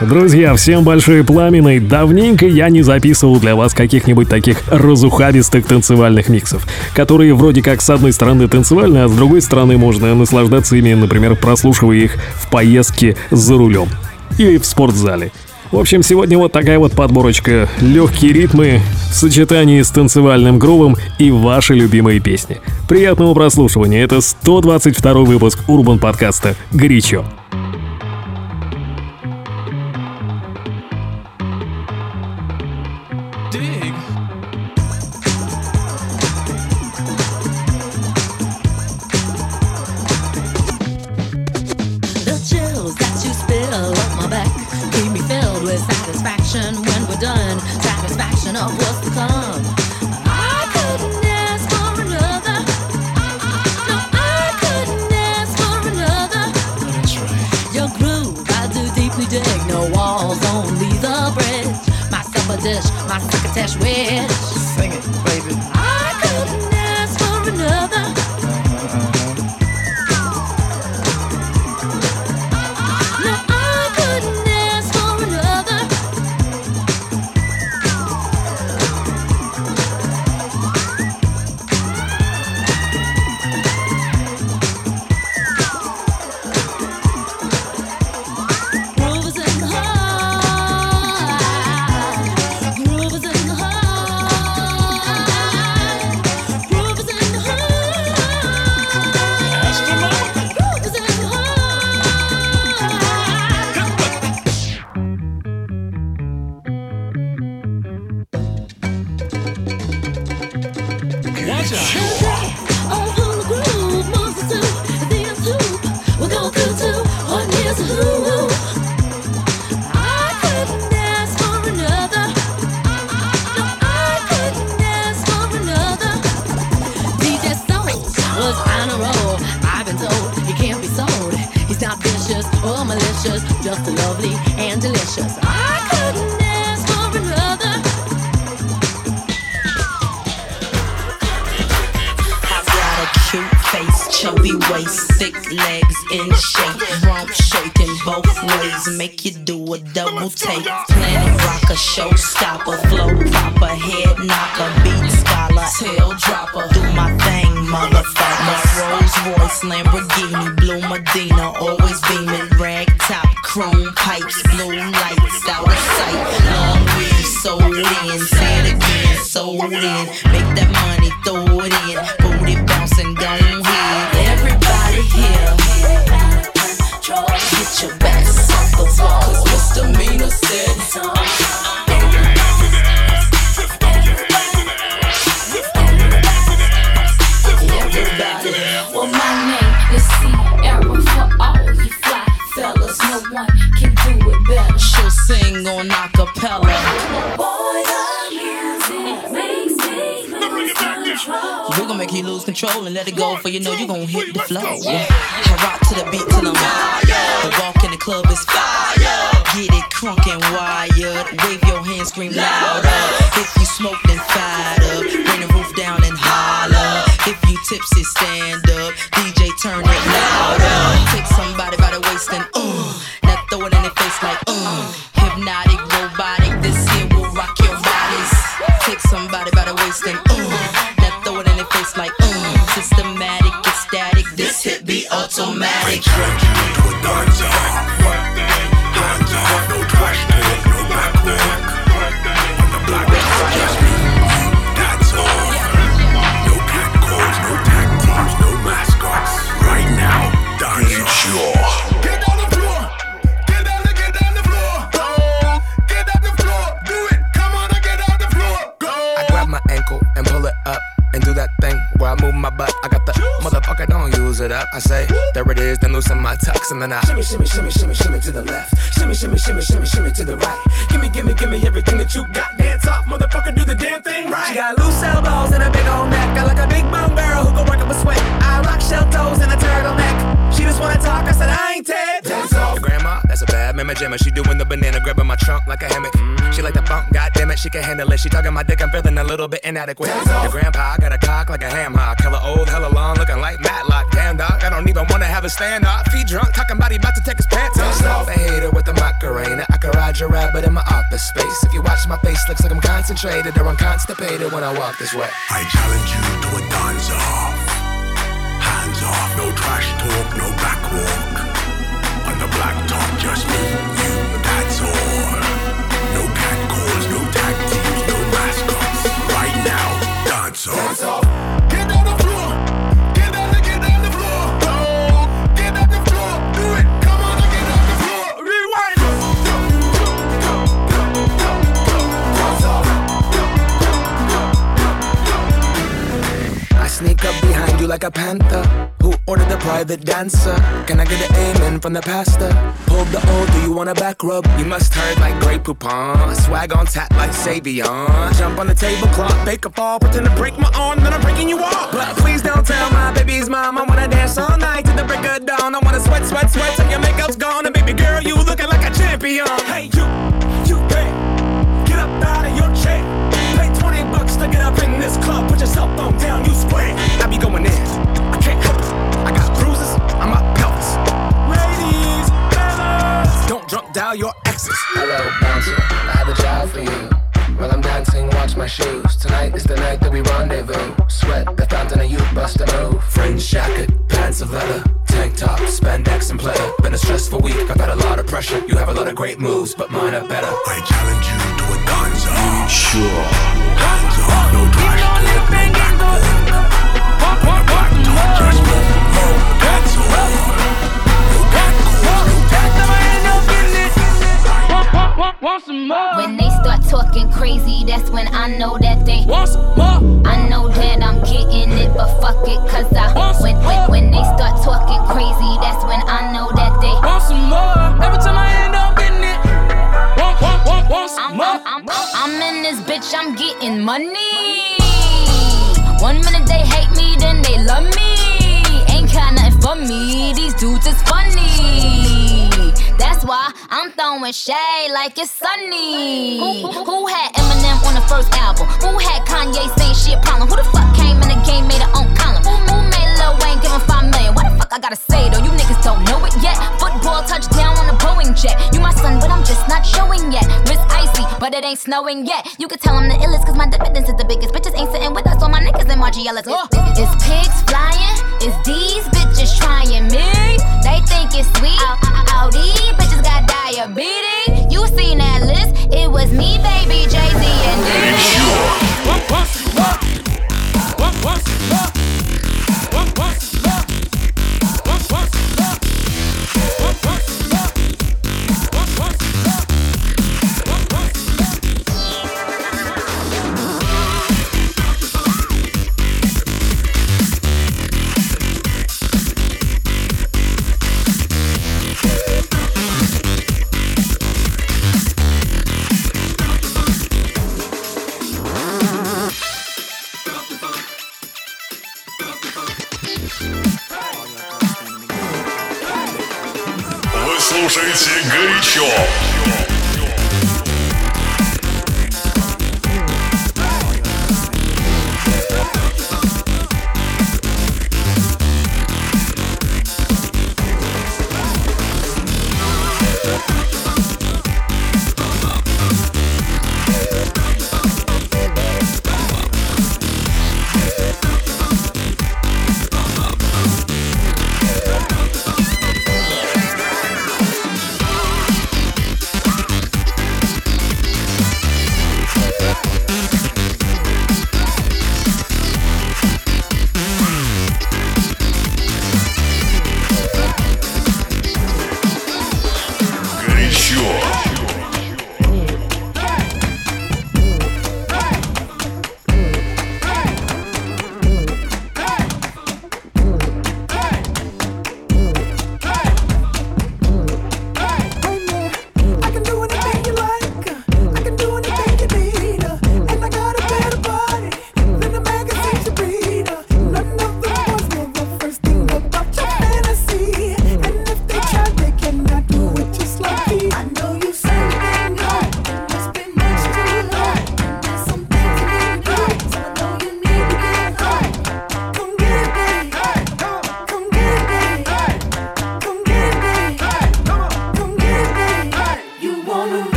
Друзья, всем большой пламенный. Давненько я не записывал для вас каких-нибудь таких разухабистых танцевальных миксов, которые вроде как с одной стороны танцевальные, а с другой стороны можно наслаждаться ими, например, прослушивая их в поездке за рулем или в спортзале. В общем, сегодня вот такая вот подборочка. Легкие ритмы в сочетании с танцевальным грувом и ваши любимые песни. Приятного прослушивания. Это 122 выпуск Урбан подкаста «Горячо». Get it crunk and wired. Wave your hands, scream louder. If you smoke, then fired up. Bring the roof down and holler. If you tipsy, stand up. DJ, turn it louder. Take somebody by the waist and ooh. Now throw it in their face like ooh. Hypnotic, robotic. This here will rock your bodies. Take somebody by the waist and uh throw it in their face like, mm, systematic, ecstatic. This hit be automatic. it up. I say, there it is, then loosen my tux, and then I shimmy, shimmy, shimmy, shimmy, shimmy to the left, shimmy, shimmy, shimmy, shimmy, shimmy to the right. Gimme, gimme, gimme everything that you got. Dance off, motherfucker, do the damn thing right. She got loose elbows and a big old neck. I like a big bone girl who can work up a sweat. I rock shell toes and a turtleneck. Jammer jammer. She doing the banana, grabbing my trunk like a hammock. She like the funk, goddamn it, she can handle it. She talking my dick, I'm feeling a little bit inadequate. Your grandpa got a cock like a ham hock, hella old, hella long, looking like Matlock. Damn dog, I don't even wanna have a stand up. Feet drunk, talking about he about to take his pants off. A hater with the Macarena, I can ride your rabbit in my office space. If you watch my face, looks like I'm concentrated or I'm constipated when I walk this way. I challenge you to a dance off. Hands off, no trash talk, no back walk. On the black top, just me, you, that's all. No cat calls, no tag teams, no mascots. Right now, dance off. Dance off. Get on the floor. Get down, get on the floor. Oh, get on the floor. Do it. Come on, get on the floor. Rewind. Dance off. I sneak up behind you like a panther. The dancer? Can I get an amen from the pastor? Pulled the old, do you want a back rub? You must heard like Grey Poupon. Swag on tap like Savion. Jump on the tablecloth, bake a fall, pretend to break my arm, then I'm breaking you off. But please don't tell my baby's mom I wanna dance all night to the break of dawn. I wanna sweat, sweat, sweat till your makeup's gone. And baby girl, you looking like a champion. Hey, you, you, hey, get up out of your chair. Pay 20 bucks to get up in this club. Put yourself on down, you square. I be going in. Fellas, drunk dial your exes. Hello, bouncer. I have a job for you. While I'm dancing, watch my shoes. Tonight is the night that we rendezvous. Sweat the fountain of youth, bust a move. Fringe jacket, pants of leather, tank top, spandex and pleather. Been a stressful week, I've had a lot of pressure. You have a lot of great moves, but mine are better. I challenge you to a dance off. Sure. When they start talking crazy, that's when I know that they Want some more? I know that I'm getting it, but fuck it, cause I want when, when, when they start talking crazy, that's when I know that they Want some more? Every time I end up in it. Want, want, want, want some I'm, more? I'm, I'm, I'm in this bitch, I'm getting money. One minute they hate me, then they love me. Ain't got nothing for me, these dudes is funny. That's why I'm throwing shade like it's sunny. Who, who, who had Eminem on the first album? Who had Kanye saying shit problem? Who the fuck came in the game, made a own column? Who made Lil Wayne give him five million? What the fuck I gotta say though? You niggas don't know it yet. Football touchdown on a Boeing jet. You my son, but I'm just not showing yet. Wrist icy, but it ain't snowing yet. You can tell I'm the illest, cause my dividends is the biggest. Bitches ain't sitting with us, all my niggas in Margiela's. Uh. It's, it's, it's pigs flying, it's these bitches trying me. They think it's sweet. Uh. These bitches got diabetes. You seen that list? It was me, baby, Jay Z, pure.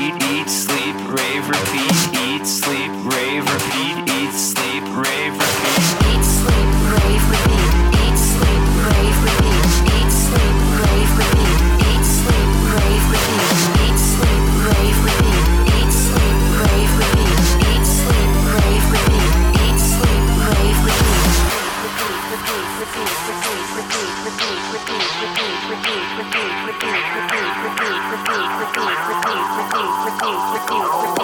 eat, eat, sleep, rave, repeat, eat, sleep, rave, repeat. 第五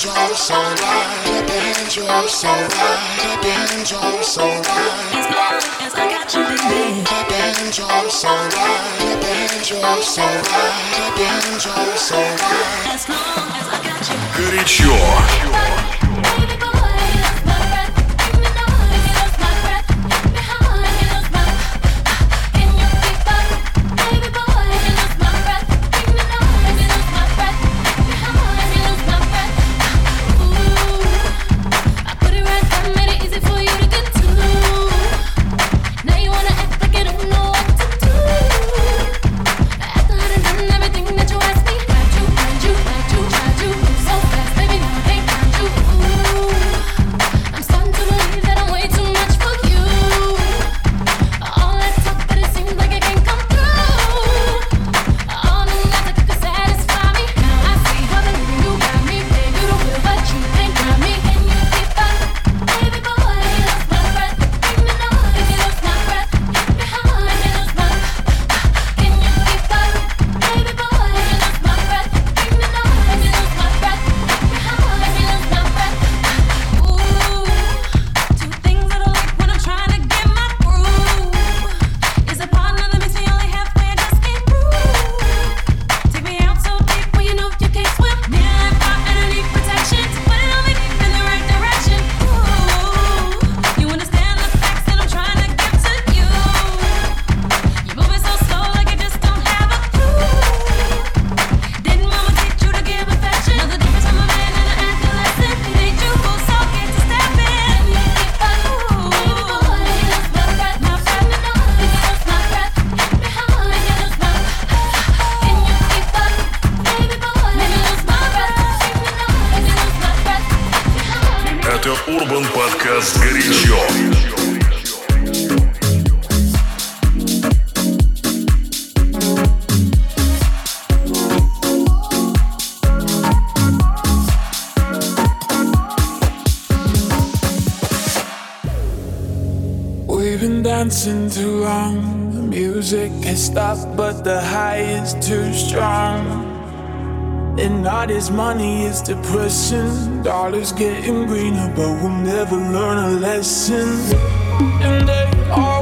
bend your so right, bend your so right, bend your so right. As long as I got you, baby. Bend your so right, bend your so right, bend your so right. As long as I got you. Горячо. Urban Podcast «Горячо». We've been dancing too long. The music has stopped, but the high is too strong. And all this money is depressing. Dollars getting greener, but we'll never learn a lesson. And they all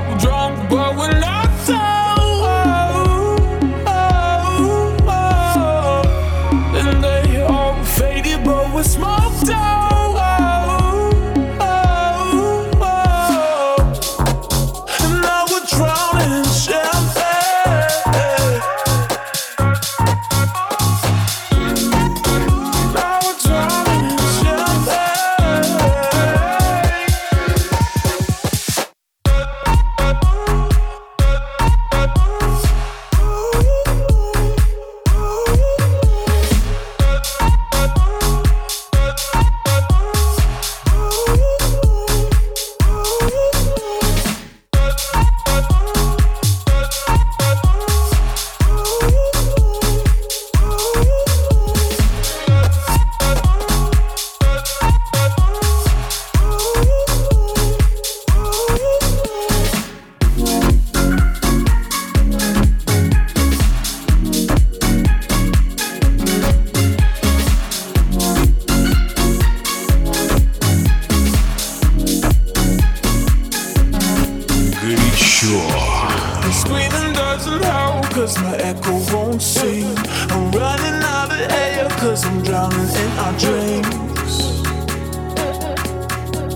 sure. Screaming doesn't help, cause my echo won't sing. I'm running out of air, cause I'm drowning in our dreams.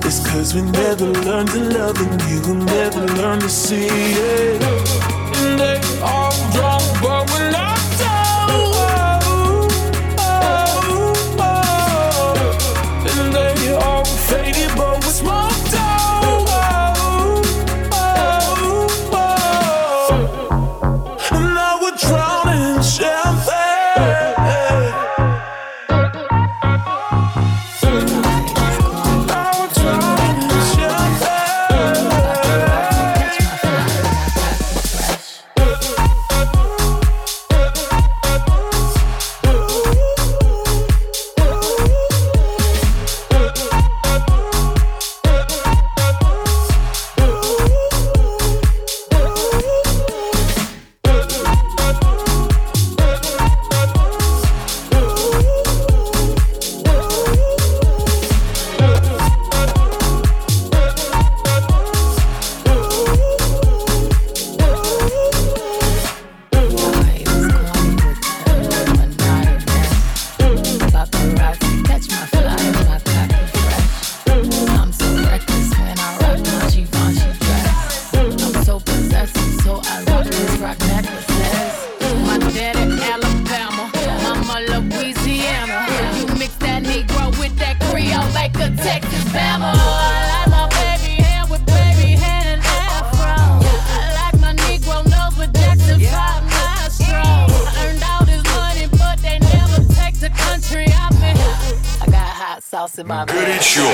It's cause we never learned to love, and you will never learn to see it. And they all drunk. Горячо.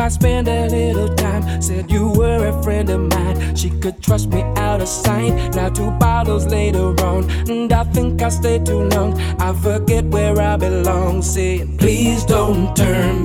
I spend a little time. Said you were a friend of mine. She could trust me out of sight. Now two bottles later on, and I think I stayed too long. I forget where I belong. Saying, please don't turn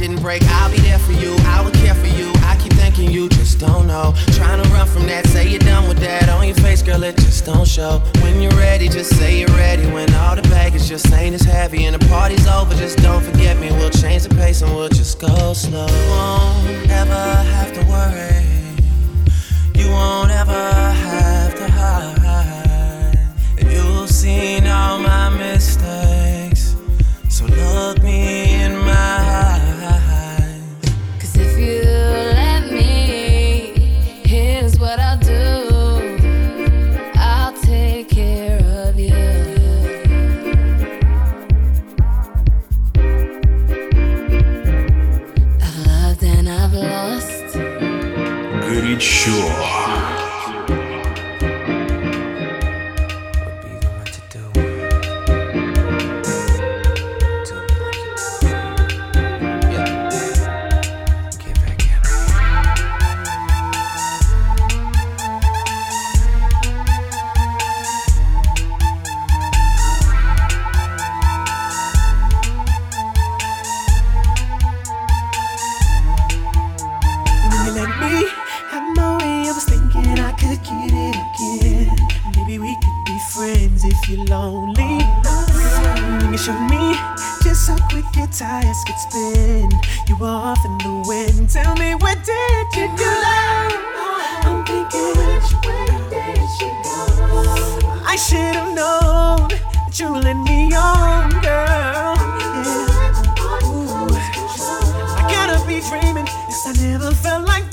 didn't break. I'll be there for you, I will care for you. I keep thinking you just don't know. Trying to run from that, say you're done with that. On your face, girl, it just don't show. When you're ready, just say you're ready. When all the baggage just ain't as heavy and the party's over, just don't forget me. We'll change the pace and we'll just go slow. You won't ever have to worry. You won't ever have to hide. You've seen all my mistakes. So look me you're lonely. You show me just how quick your tires could spin. You off in the wind. Tell me where did you go? I'm thinking which way did she go? I should have known that you let me on, girl. Yeah. Ooh. I gotta be dreaming, cause I never felt like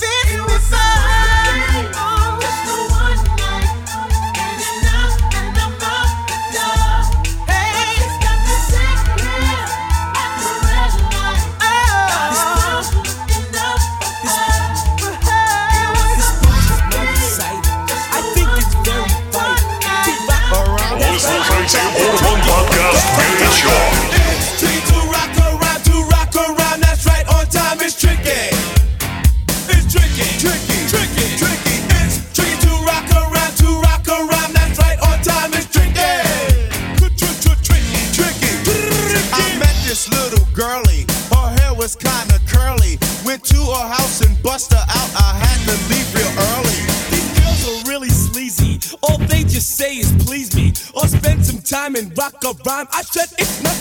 and rock a rhyme. I said it's not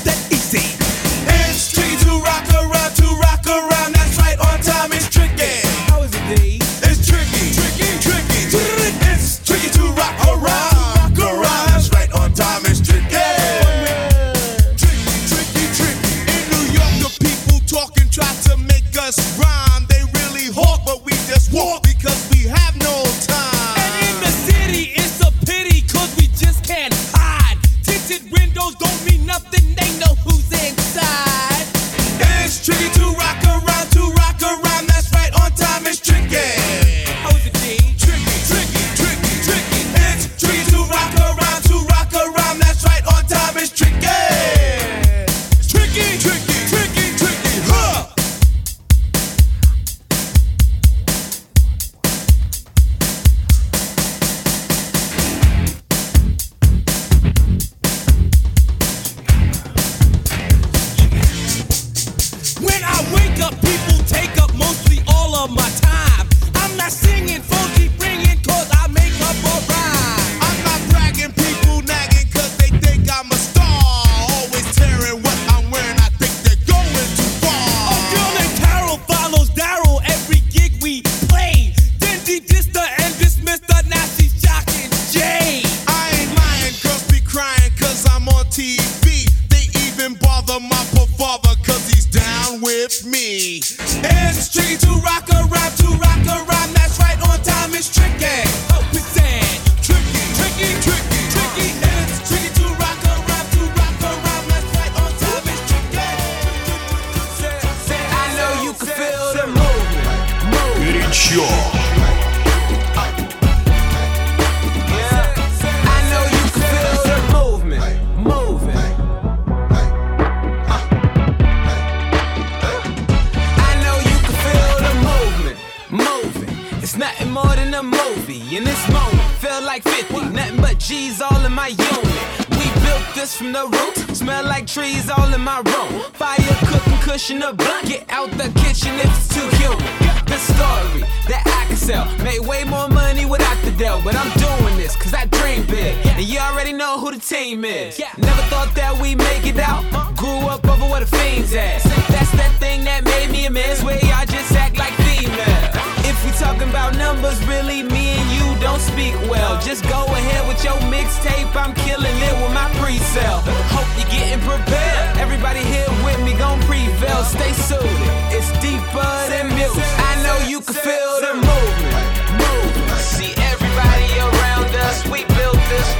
already know who the team is. Never thought that we make it out. Grew up over where the fiends at. That's that thing that made me a man. Where y'all just act like female. If we talking about numbers, really, me and you don't speak well. Just go ahead with your mixtape. I'm killing it with my pre-sale. Hope you're getting prepared. Everybody here with me gon' prevail. Stay suited. It's deeper than music. I know you can feel the movement. Movement. See everybody around us. We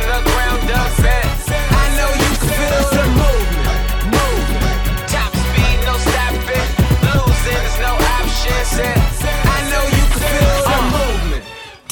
up. I know you can feel the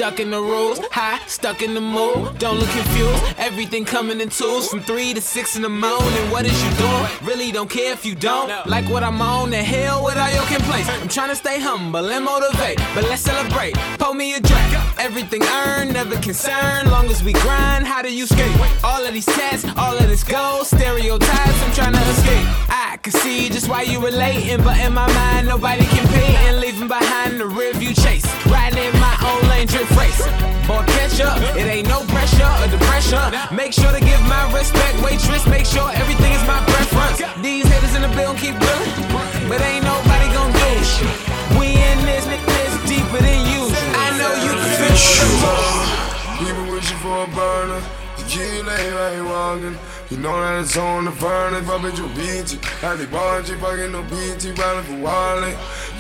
Ducking the rules, high, stuck in the mood. Don't look confused. Everything coming in twos from three to six in the morning. What is you doing? Really don't care if you don't. Like what I'm on, the hell with all your complaints. I'm trying to stay humble and motivate, but let's celebrate. Pour me a drink. Everything earned, never concerned. Long as we grind, how do you skate? All of these tests, all of this gold, stereotypes. I'm trying to escape. I can see just why you relating, but in my mind, nobody compete and leaving behind the rearview chase. Riding in my own lane, drip racing. Boy, catch up. It ain't no pressure or depression. Make sure to give my respect, waitress. Make sure everything is my preference. These haters in the building keep drilling, but ain't nobody gon' do shit. We in this, this deeper than you. I know you can feel the People wishing for a burner. Kid ain't right walking. You know that it's on the furnace. Fuck with your bitch. Had the bunch, fucking no bitch. Riding for wallet.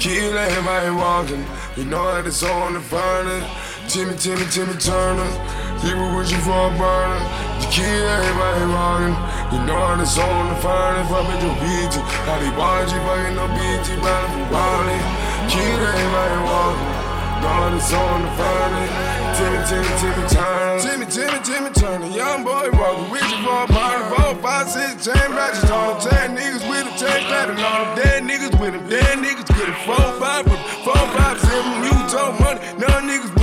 Ain't right walking. You know that it's on the furnace. Timmy, Timmy, Timmy Turner. People wishing for a burner. Kid ain't right walking. You know that it's on the furnace. Fuck with your bitch. Had the bunch, fucking no bitch. Riding for wallet. Kid ain't right walking. Know that it's on the furnace. Timmy, Timmy, Timmy Turner. Timmy, Timmy, Timmy Turner. Young boy walking you for a burner. Four, five, six, chain ratchets on. Ten niggas with him, ten clapping on him. Dead niggas with him, dead niggas get it. Four, five, four, five, seven. You. None niggas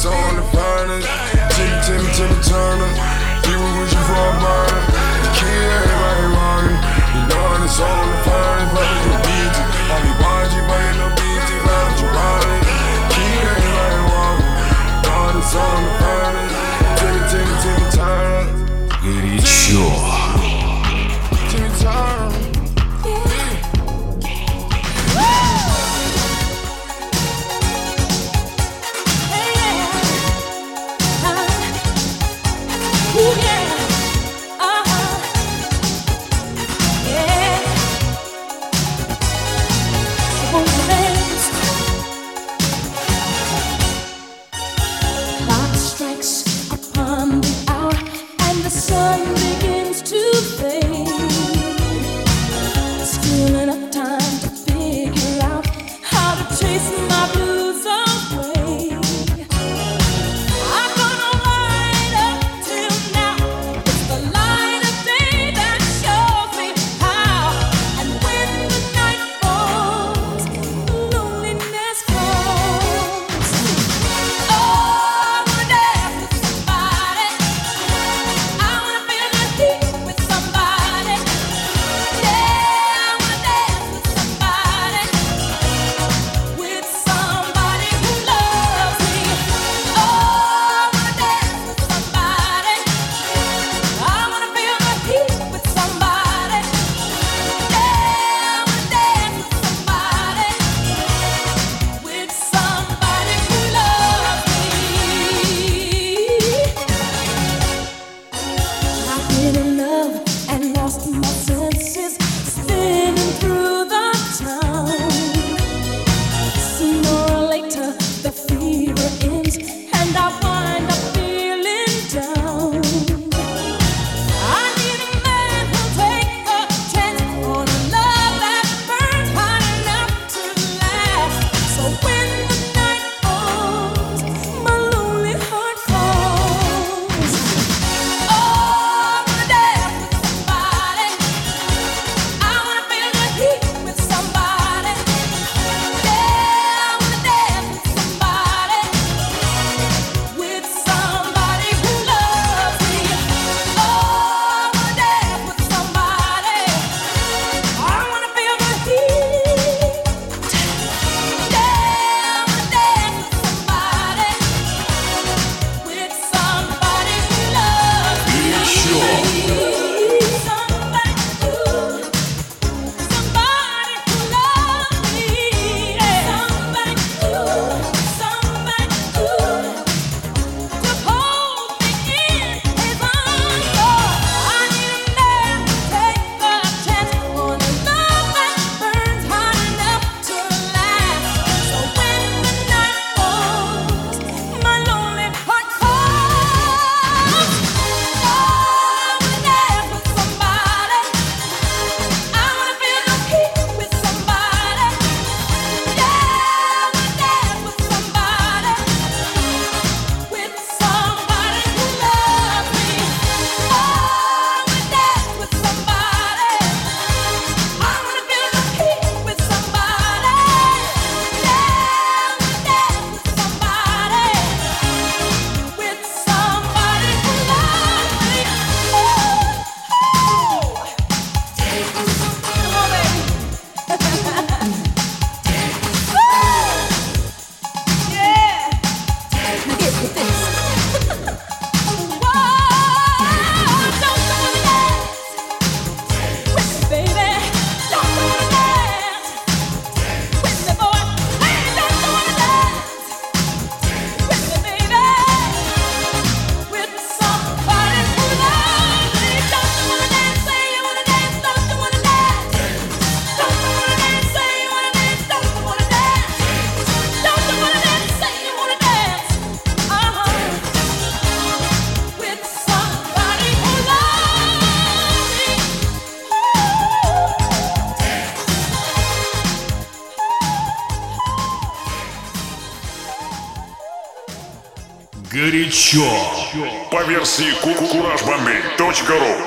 Diamonds on the finest. Timmy, Timmy, Timmy Turner. He with you for a murder. Kill everybody running. You know it's on the finest. But it's a DJ. I be watching, but ain't no DJ. Round you running. Kill everybody running. You know it's on the finest. Timmy, Timmy, Timmy Turner. sure. Горячо. По версии кукуражбомбей.ру